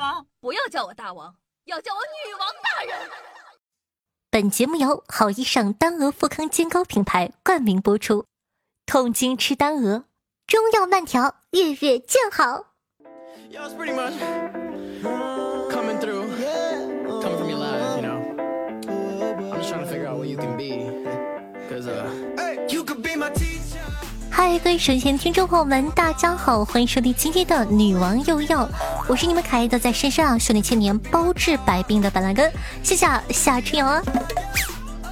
大王，不要叫我大王，要叫我女王大人。本节目由好衣裳丹鹅富康肩膏品牌冠名播出。痛经吃丹鹅，中药慢调，月月见好。嗨，各位神仙听众朋友们，大家好，欢迎收听今天的女王又要，我是你们可爱的在身上修炼千年、包治百病的板蓝根，谢谢夏春阳啊。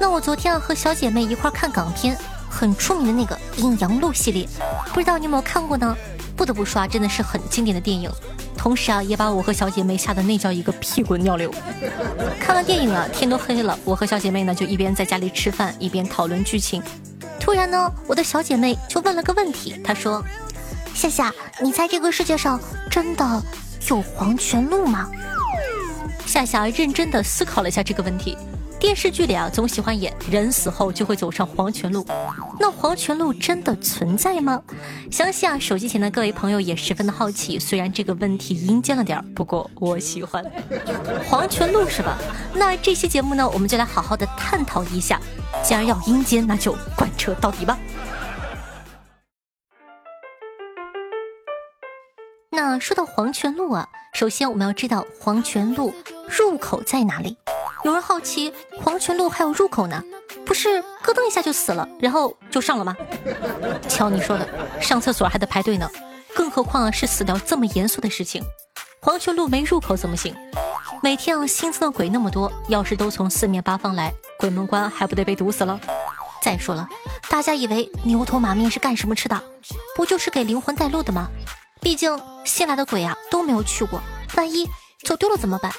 那我昨天啊和小姐妹一块看港片，很出名的那个《阴阳路》系列，不知道你有没有看过呢？不得不说啊，真的是很经典的电影，同时啊也把我和小姐妹吓得那叫一个屁滚尿流。看完电影啊，天都黑了，我和小姐妹呢就一边在家里吃饭，一边讨论剧情。突然呢，我的小姐妹就问了个问题，她说：“夏夏，你在这个世界上真的有黄泉路吗？”夏夏认真的思考了一下这个问题。电视剧里啊，总喜欢演人死后就会走上黄泉路，那黄泉路真的存在吗？相信啊，手机前的各位朋友也十分的好奇。虽然这个问题阴间了点儿，不过我喜欢黄泉路是吧？那这期节目呢，我们就来好好的探讨一下。既然要阴间，那就贯彻到底吧。那说到黄泉路啊，首先我们要知道黄泉路入口在哪里。有人好奇，黄泉路还有入口呢？不是咯噔一下就死了，然后就上了吗？瞧你说的，上厕所还得排队呢，更何况是死掉这么严肃的事情。黄泉路没入口怎么行？每天啊新增的鬼那么多，要是都从四面八方来。鬼门关还不得被堵死了？再说了，大家以为牛头马面是干什么吃的？不就是给灵魂带路的吗？毕竟新来的鬼啊都没有去过，万一走丢了怎么办？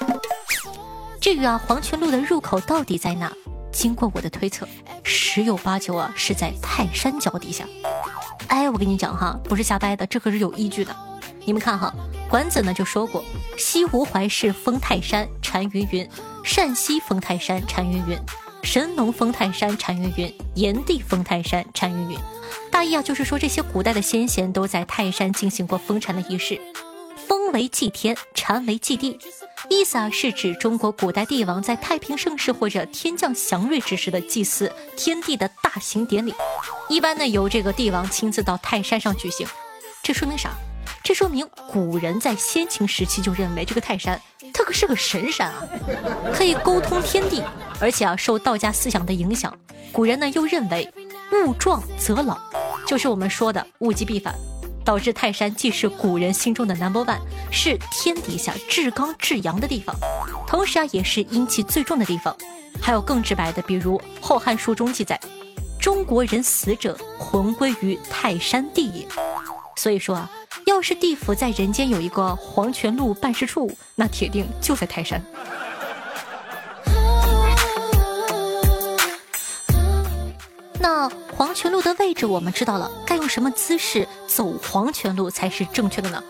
至于啊黄泉路的入口到底在哪？经过我的推测，十有八九啊是在泰山脚底下。哎，我跟你讲哈，不是瞎掰的，这可是有依据的。你们看哈，管子呢就说过：西吴怀氏封泰山，禅云云；陕西封泰山，禅云云。神农封泰山，禅云云；炎帝封泰山，禅云云。大意啊，就是说这些古代的先贤都在泰山进行过封禅的仪式。封为祭天，禅为祭地，意思啊是指中国古代帝王在太平盛世或者天降祥瑞之时的祭祀天地的大型典礼。一般呢由这个帝王亲自到泰山上举行。这说明啥？这说明古人在先秦时期就认为这个泰山。它可是个神山啊，可以沟通天地，而且啊受道家思想的影响，古人呢又认为物壮则老，就是我们说的物极必反，导致泰山既是古人心中的 number one，是天底下至刚至阳的地方，同时啊也是阴气最重的地方。还有更直白的，比如《后汉书》中记载，中国人死者魂归于泰山地也。所以说啊。要是地府在人间有一个黄泉路办事处，那铁定就在泰山。那黄泉路的位置我们知道了，该用什么姿势走黄泉路才是正确的呢？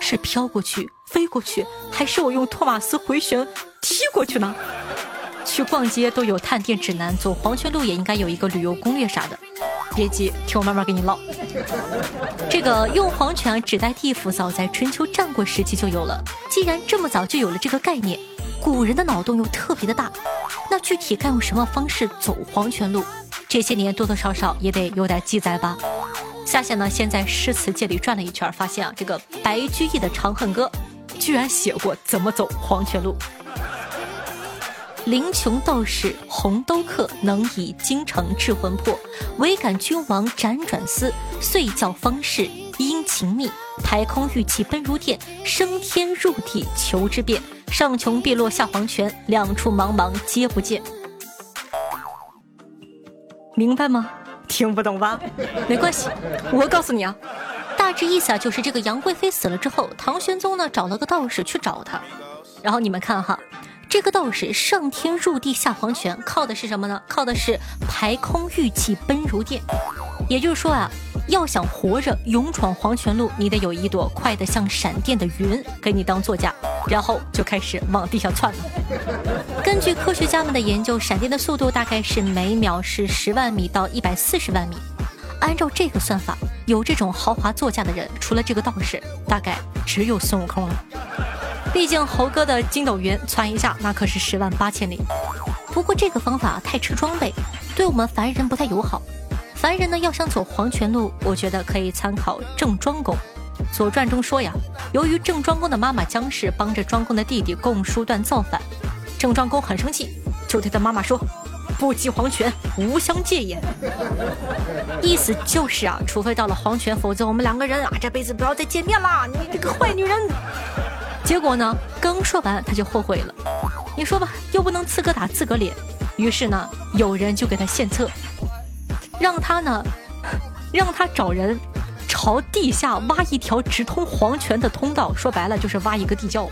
是飘过去、飞过去，还是我用托马斯回旋踢过去呢？去逛街都有探店指南，走黄泉路也应该有一个旅游攻略啥的。别急，听我慢慢给你唠。这个用黄泉指代地府，早在春秋战国时期就有了。既然这么早就有了这个概念，古人的脑洞又特别的大，那具体该用什么方式走黄泉路？这些年多多少少也得有点记载吧。夏夏呢，先在诗词界里转了一圈，发现啊，这个白居易的《长恨歌》居然写过怎么走黄泉路。灵穷道士红兜客，能以京城治魂魄。唯感君王辗转思，遂教方士殷勤觅。排空玉气奔如电，升天入地求之遍。上穷碧落下黄泉，两处茫茫皆不见。明白吗？听不懂吧？没关系，我告诉你啊，大致意思啊，就是这个杨贵妃死了之后，唐玄宗呢找了个道士去找她，然后你们看哈。这个道士上天入地下黄泉，靠的是什么呢？靠的是排空玉气奔如电。也就是说啊，要想活着勇闯黄泉路，你得有一朵快得像闪电的云给你当座驾，然后就开始往地下窜了。根据科学家们的研究，闪电的速度大概是每秒是十万米到一百四十万米。按照这个算法，有这种豪华座驾的人，除了这个道士，大概只有孙悟空了。毕竟猴哥的筋斗云窜一下，那可是十万八千里。不过这个方法太吃装备，对我们凡人不太友好。凡人呢要想走黄泉路，我觉得可以参考郑庄公。《左传》中说呀，由于郑庄公的妈妈姜氏帮着庄公的弟弟共叔段造反，郑庄公很生气，就对他妈妈说：“不及黄泉，无相见也。”意思就是啊，除非到了黄泉，否则我们两个人啊这辈子不要再见面啦！你这个坏女人。结果呢，刚说完他就后悔了。你说吧，又不能自个打自个脸。于是呢，有人就给他献策，让他呢，让他找人朝地下挖一条直通黄泉的通道。说白了就是挖一个地窖，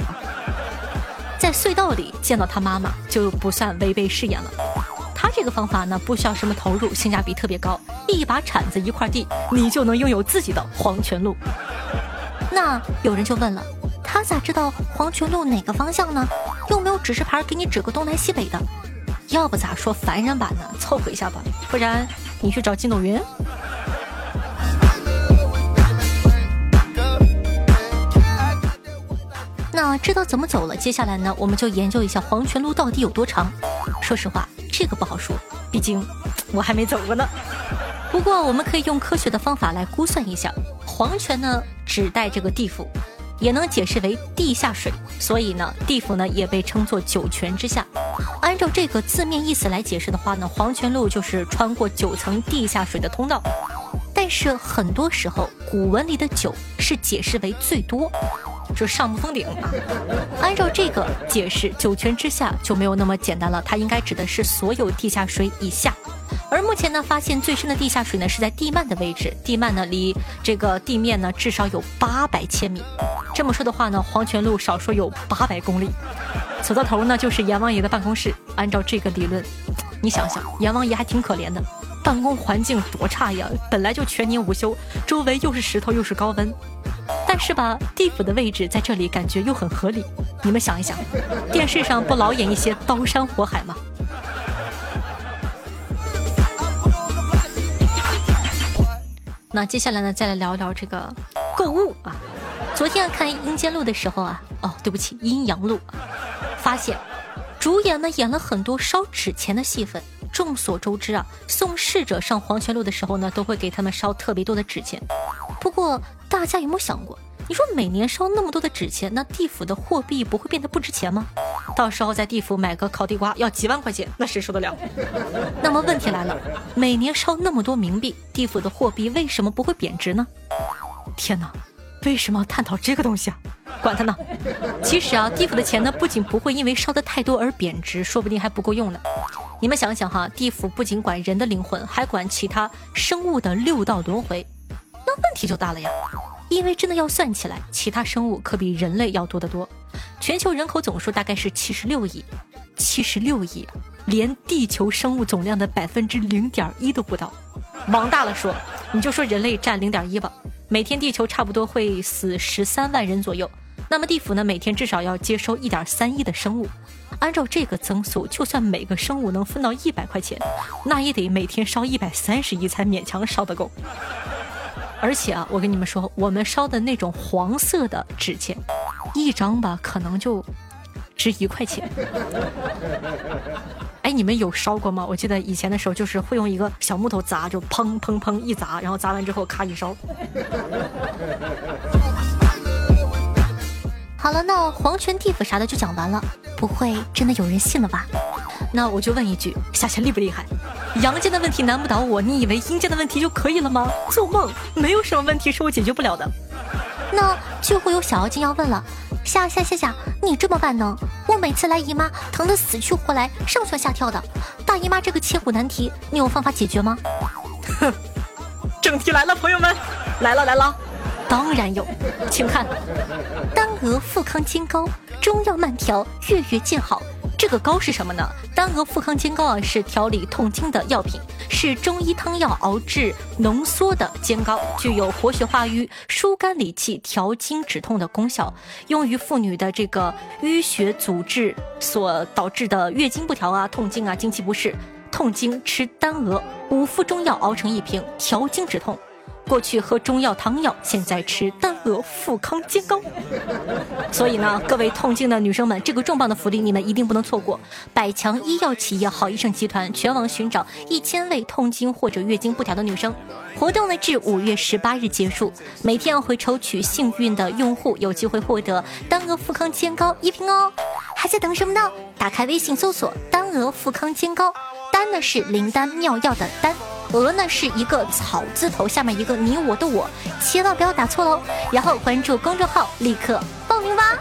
在隧道里见到他妈妈就不算违背誓言了。他这个方法呢，不需要什么投入，性价比特别高，一把铲子一块地，你就能拥有自己的黄泉路。那有人就问了。他咋知道黄泉路哪个方向呢？又没有指示牌给你指个东南西北的，要不咋说凡人版呢？凑合一下吧，不然你去找筋斗云。知道怎么走了，接下来呢，我们就研究一下黄泉路到底有多长。说实话，这个不好说，毕竟我还没走过呢。不过我们可以用科学的方法来估算一下，黄泉呢只带这个地府。也能解释为地下水，所以呢，地府呢也被称作九泉之下。按照这个字面意思来解释的话呢，黄泉路就是穿过九层地下水的通道。但是很多时候，古文里的九是解释为最多，就上不封顶啊。按照这个解释，九泉之下就没有那么简单了，它应该指的是所有地下水以下。而目前呢，发现最深的地下水呢是在地幔的位置，地幔呢离这个地面呢至少有八百千米。这么说的话呢，黄泉路少说有八百公里，走到头呢就是阎王爷的办公室。按照这个理论，你想想，阎王爷还挺可怜的，办公环境多差呀！本来就全年无休，周围又是石头又是高温，但是吧，地府的位置在这里感觉又很合理。你们想一想，电视上不老演一些刀山火海吗？那接下来呢，再来聊一聊这个购物啊。昨天看阴间路的时候啊，哦，对不起，阴阳路，发现主演呢演了很多烧纸钱的戏份。众所周知啊，送逝者上黄泉路的时候呢，都会给他们烧特别多的纸钱。不过大家有没有想过？你说每年烧那么多的纸钱，那地府的货币不会变得不值钱吗？到时候在地府买个烤地瓜要几万块钱，那谁受得了？那么问题来了，每年烧那么多冥币，地府的货币为什么不会贬值呢？天哪，为什么要探讨这个东西啊？管他呢！其实啊，地府的钱呢，不仅不会因为烧的太多而贬值，说不定还不够用呢。你们想想哈，地府不仅管人的灵魂，还管其他生物的六道轮回，那问题就大了呀。因为真的要算起来，其他生物可比人类要多得多。全球人口总数大概是七十六亿，七十六亿，连地球生物总量的百分之零点一都不到。往大了说，你就说人类占零点一吧。每天地球差不多会死十三万人左右，那么地府呢，每天至少要接收一点三亿的生物。按照这个增速，就算每个生物能分到一百块钱，那也得每天烧一百三十亿才勉强烧得够。而且啊，我跟你们说，我们烧的那种黄色的纸钱，一张吧可能就值一块钱。哎，你们有烧过吗？我记得以前的时候，就是会用一个小木头砸，就砰砰砰一砸，然后砸完之后咔一烧。好了，那黄泉地府啥的就讲完了，不会真的有人信了吧？那我就问一句，夏夏厉不厉害？阳间的问题难不倒我，你以为阴间的问题就可以了吗？做梦，没有什么问题是我解决不了的。那就会有小妖精要问了，夏夏夏夏，你这么万能，我每次来姨妈疼得死去活来，上蹿下跳的，大姨妈这个切骨难题，你有方法解决吗？哼，正题来了，朋友们，来了来了，当然有，请看，丹娥复康煎膏，中药慢调，月月见好。这个膏是什么呢？丹娥复康煎膏啊，是调理痛经的药品，是中医汤药熬制浓缩的煎膏，具有活血化瘀、疏肝理气、调经止痛的功效，用于妇女的这个淤血阻滞所导致的月经不调啊、痛经啊、经期不适。痛经吃丹娥，五副中药熬成一瓶，调经止痛。过去喝中药汤药，现在吃丹鹅富康煎膏。所以呢，各位痛经的女生们，这个重磅的福利你们一定不能错过！百强医药企业好医生集团全网寻找一千位痛经或者月经不调的女生，活动呢至五月十八日结束，每天会抽取幸运的用户有机会获得丹鹅富康煎膏一瓶哦！还在等什么呢？打开微信搜索“丹鹅富康煎膏”，丹呢是灵丹妙药的丹。鹅呢是一个草字头，下面一个你我的我，千万不要打错喽。然后关注公众号，立刻报名吧。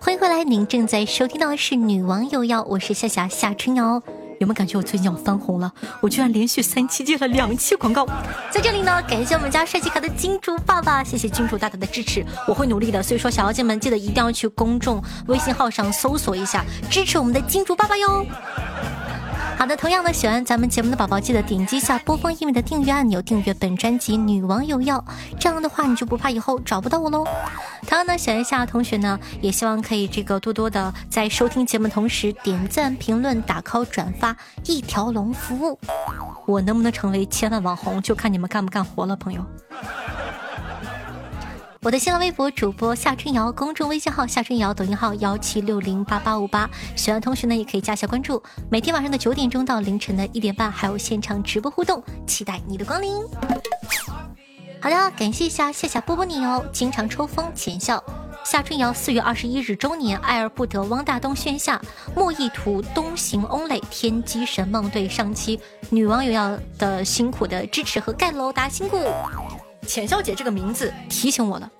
欢迎回来，您正在收听到的是《女王有药》，我是夏夏夏春瑶。有没有感觉我最近要翻红了？我居然连续三期接了两期广告，在这里呢，感谢我们家帅气可的金主爸爸，谢谢金主大大的支持，我会努力的。所以说，小妖精们记得一定要去公众微信号上搜索一下，支持我们的金主爸爸哟。好的，同样的，喜欢咱们节目的宝宝，记得点击一下播放页面的订阅按钮，订阅本专辑《女王有药》，这样的话你就不怕以后找不到我喽。同样呢，喜欢一下同学呢，也希望可以这个多多的在收听节目同时点赞、评论、打 call、转发，一条龙服务。我能不能成为千万网红，就看你们干不干活了，朋友。我的新浪微博主播夏春瑶，公众微信号夏春瑶，抖音号幺七六零八八五八，喜欢同学呢也可以加下关注。每天晚上的九点钟到凌晨的一点半，还有现场直播互动，期待你的光临。好的，感谢一下夏夏波波你哦，经常抽风浅笑。夏春瑶四月二十一日周年，爱而不得，汪大东炫下，莫意图东行 only，天机神梦对上期女网友要的辛苦的支持和盖楼，大家辛苦。浅笑姐这个名字提醒我了，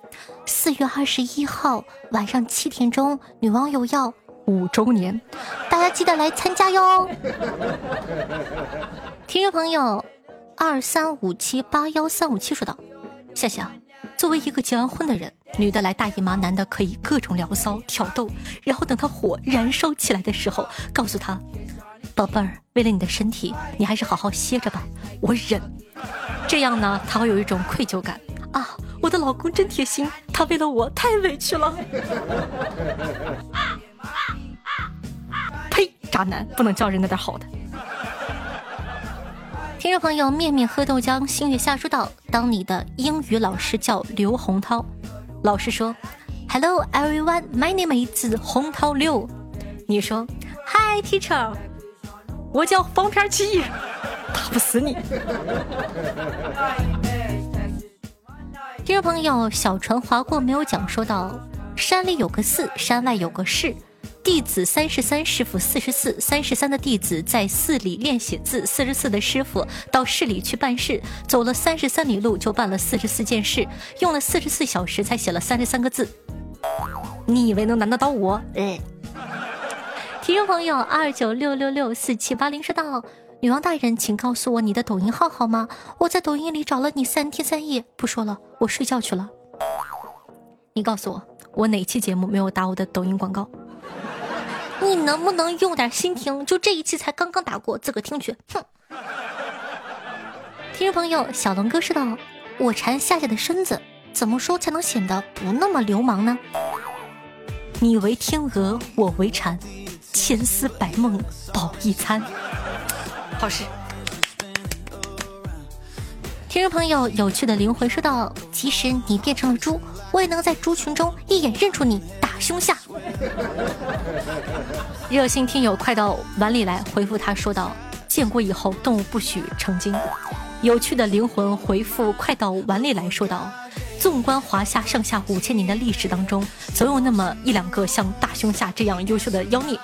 四月二十一号晚上七点钟，女网友要五周年，大家记得来参加哟。听众朋友二三五七八幺三五七说道：“夏夏，作为一个结完婚的人，女的来大姨妈，男的可以各种聊骚挑逗，然后等她火燃烧起来的时候，告诉她，宝贝儿，为了你的身体，你还是好好歇着吧，我忍。”这样呢，他会有一种愧疚感啊！我的老公真贴心，他为了我太委屈了。呸！渣男不能叫人那点好的。听众朋友，面面喝豆浆，星月下说道：“当你的英语老师叫刘洪涛，老师说，Hello everyone, my name is 洪涛六。你说，Hi teacher，我叫方片七。打不死你！听众朋友，小船划过没有讲，说道：山里有个寺，山外有个寺，弟子三十三，师傅四十四。三十三的弟子在寺里练写字，四十四的师傅到市里去办事，走了三十三里路就办了四十四件事，用了四十四小时才写了三十三个字。你以为能难得到我？嗯！听众朋友，二九六六六四七八零说道。女王大人，请告诉我你的抖音号好吗？我在抖音里找了你三天三夜。不说了，我睡觉去了。你告诉我，我哪期节目没有打我的抖音广告？你能不能用点心听？就这一期才刚刚打过，自个听去。哼！听众朋友，小龙哥说道：“我馋夏夏的身子，怎么说才能显得不那么流氓呢？”你为天鹅，我为蝉，千丝百梦饱一餐。好事。听众朋友，有趣的灵魂说道：“即使你变成了猪，我也能在猪群中一眼认出你，打胸下。”热心听友快到碗里来回复他说道：“建国以后，动物不许成精。”有趣的灵魂回复快到碗里来说道：“纵观华夏上下五千年的历史当中，总有那么一两个像大胸下这样优秀的妖孽。”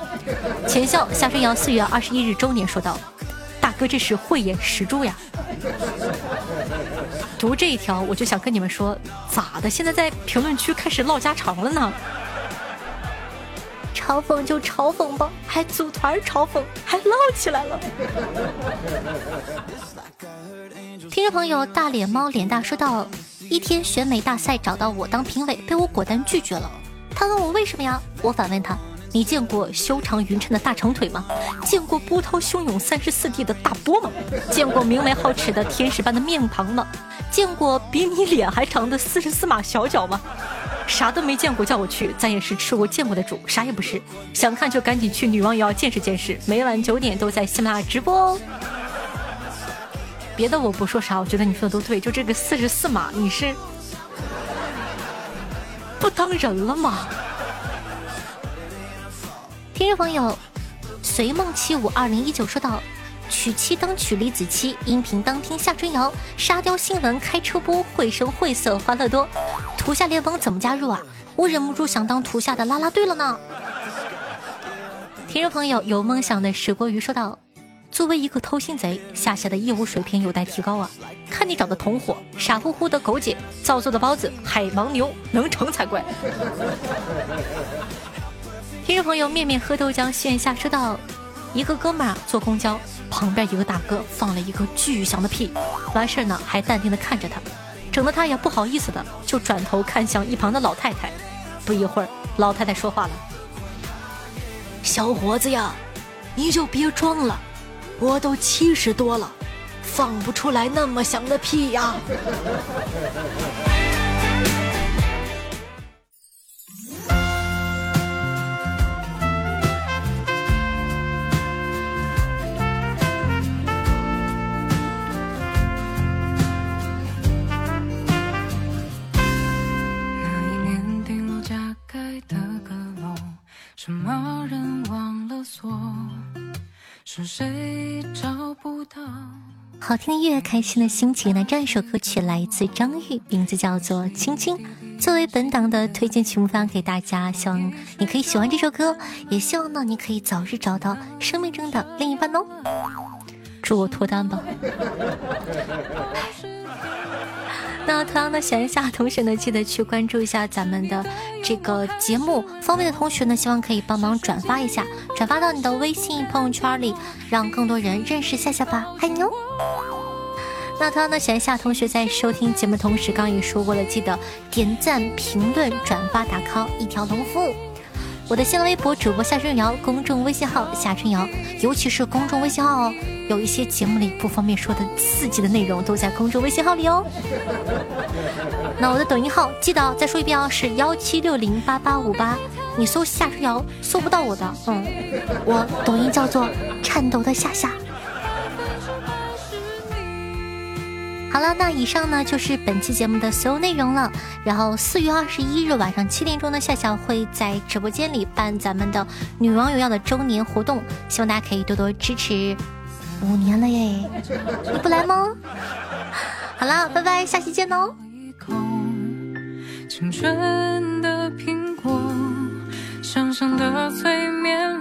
前笑夏春瑶四月二十一日周年说道。大哥，这是慧眼识珠呀！读这一条，我就想跟你们说，咋的？现在在评论区开始唠家常了呢？嘲讽就嘲讽吧，还组团嘲讽，还唠起来了。听众朋友，大脸猫脸大说道：一天选美大赛找到我当评委，被我果断拒绝了。他问我为什么呀？我反问他：你见过修长匀称的大长腿吗？见过波涛汹涌三十四 D 的大波吗？见过明媚皓齿的天使般的面庞吗？见过比你脸还长的四十四码小脚吗？啥都没见过，叫我去，咱也是吃过见过的主，啥也不是。想看就赶紧去女王也要见识见识，每晚九点都在喜马拉雅直播哦。别的我不说啥，我觉得你说的都对，就这个四十四码，你是不当人了吗？听众朋友，随梦七五二零一九说道。娶妻当娶李子柒，音频当听夏春瑶，沙雕新闻开车播，绘声绘色欢乐多。图下联盟怎么加入啊？我忍不住想当图下的啦啦队了呢。听众朋友有梦想的石锅鱼说道：“作为一个偷心贼，夏夏的业务水平有待提高啊！看你找的同伙，傻乎乎的狗姐，造作的包子，海盲牛能成才怪。”听众朋友面面喝豆浆线下说道：“一个哥们儿坐公交。旁边一个大哥放了一个巨响的屁，完事儿呢还淡定的看着他，整得他也不好意思的就转头看向一旁的老太太。不一会儿，老太太说话了：“小伙子呀，你就别装了，我都七十多了，放不出来那么响的屁呀。”好听的音乐，开心的心情。那这样一首歌曲来自张宇，名字叫做《青青》，作为本档的推荐曲目发给大家。希望你可以喜欢这首歌，也希望呢你可以早日找到生命中的另一半哦。祝我脱单吧。那同样的，喜欢夏同学呢，记得去关注一下咱们的这个节目。方便的同学呢，希望可以帮忙转发一下，转发到你的微信朋友圈里，让更多人认识夏夏吧，爱你哦。那同样的，喜欢夏同学在收听节目同时，刚刚也说过了，记得点赞、评论、转发、打 call，一条龙服务。我的新浪微博主播夏春瑶，公众微信号夏春瑶，尤其是公众微信号哦，有一些节目里不方便说的刺激的内容都在公众微信号里哦。那我的抖音号记得再说一遍哦，是幺七六零八八五八，你搜夏春瑶搜不到我的，嗯，我抖音叫做颤抖的夏夏。好了，那以上呢就是本期节目的所有内容了。然后四月二十一日晚上七点钟呢，夏夏会在直播间里办咱们的女王有药的周年活动，希望大家可以多多支持。五年了耶，你不来吗？好了，拜拜，下期见哦。青春的苹果，香香的催眠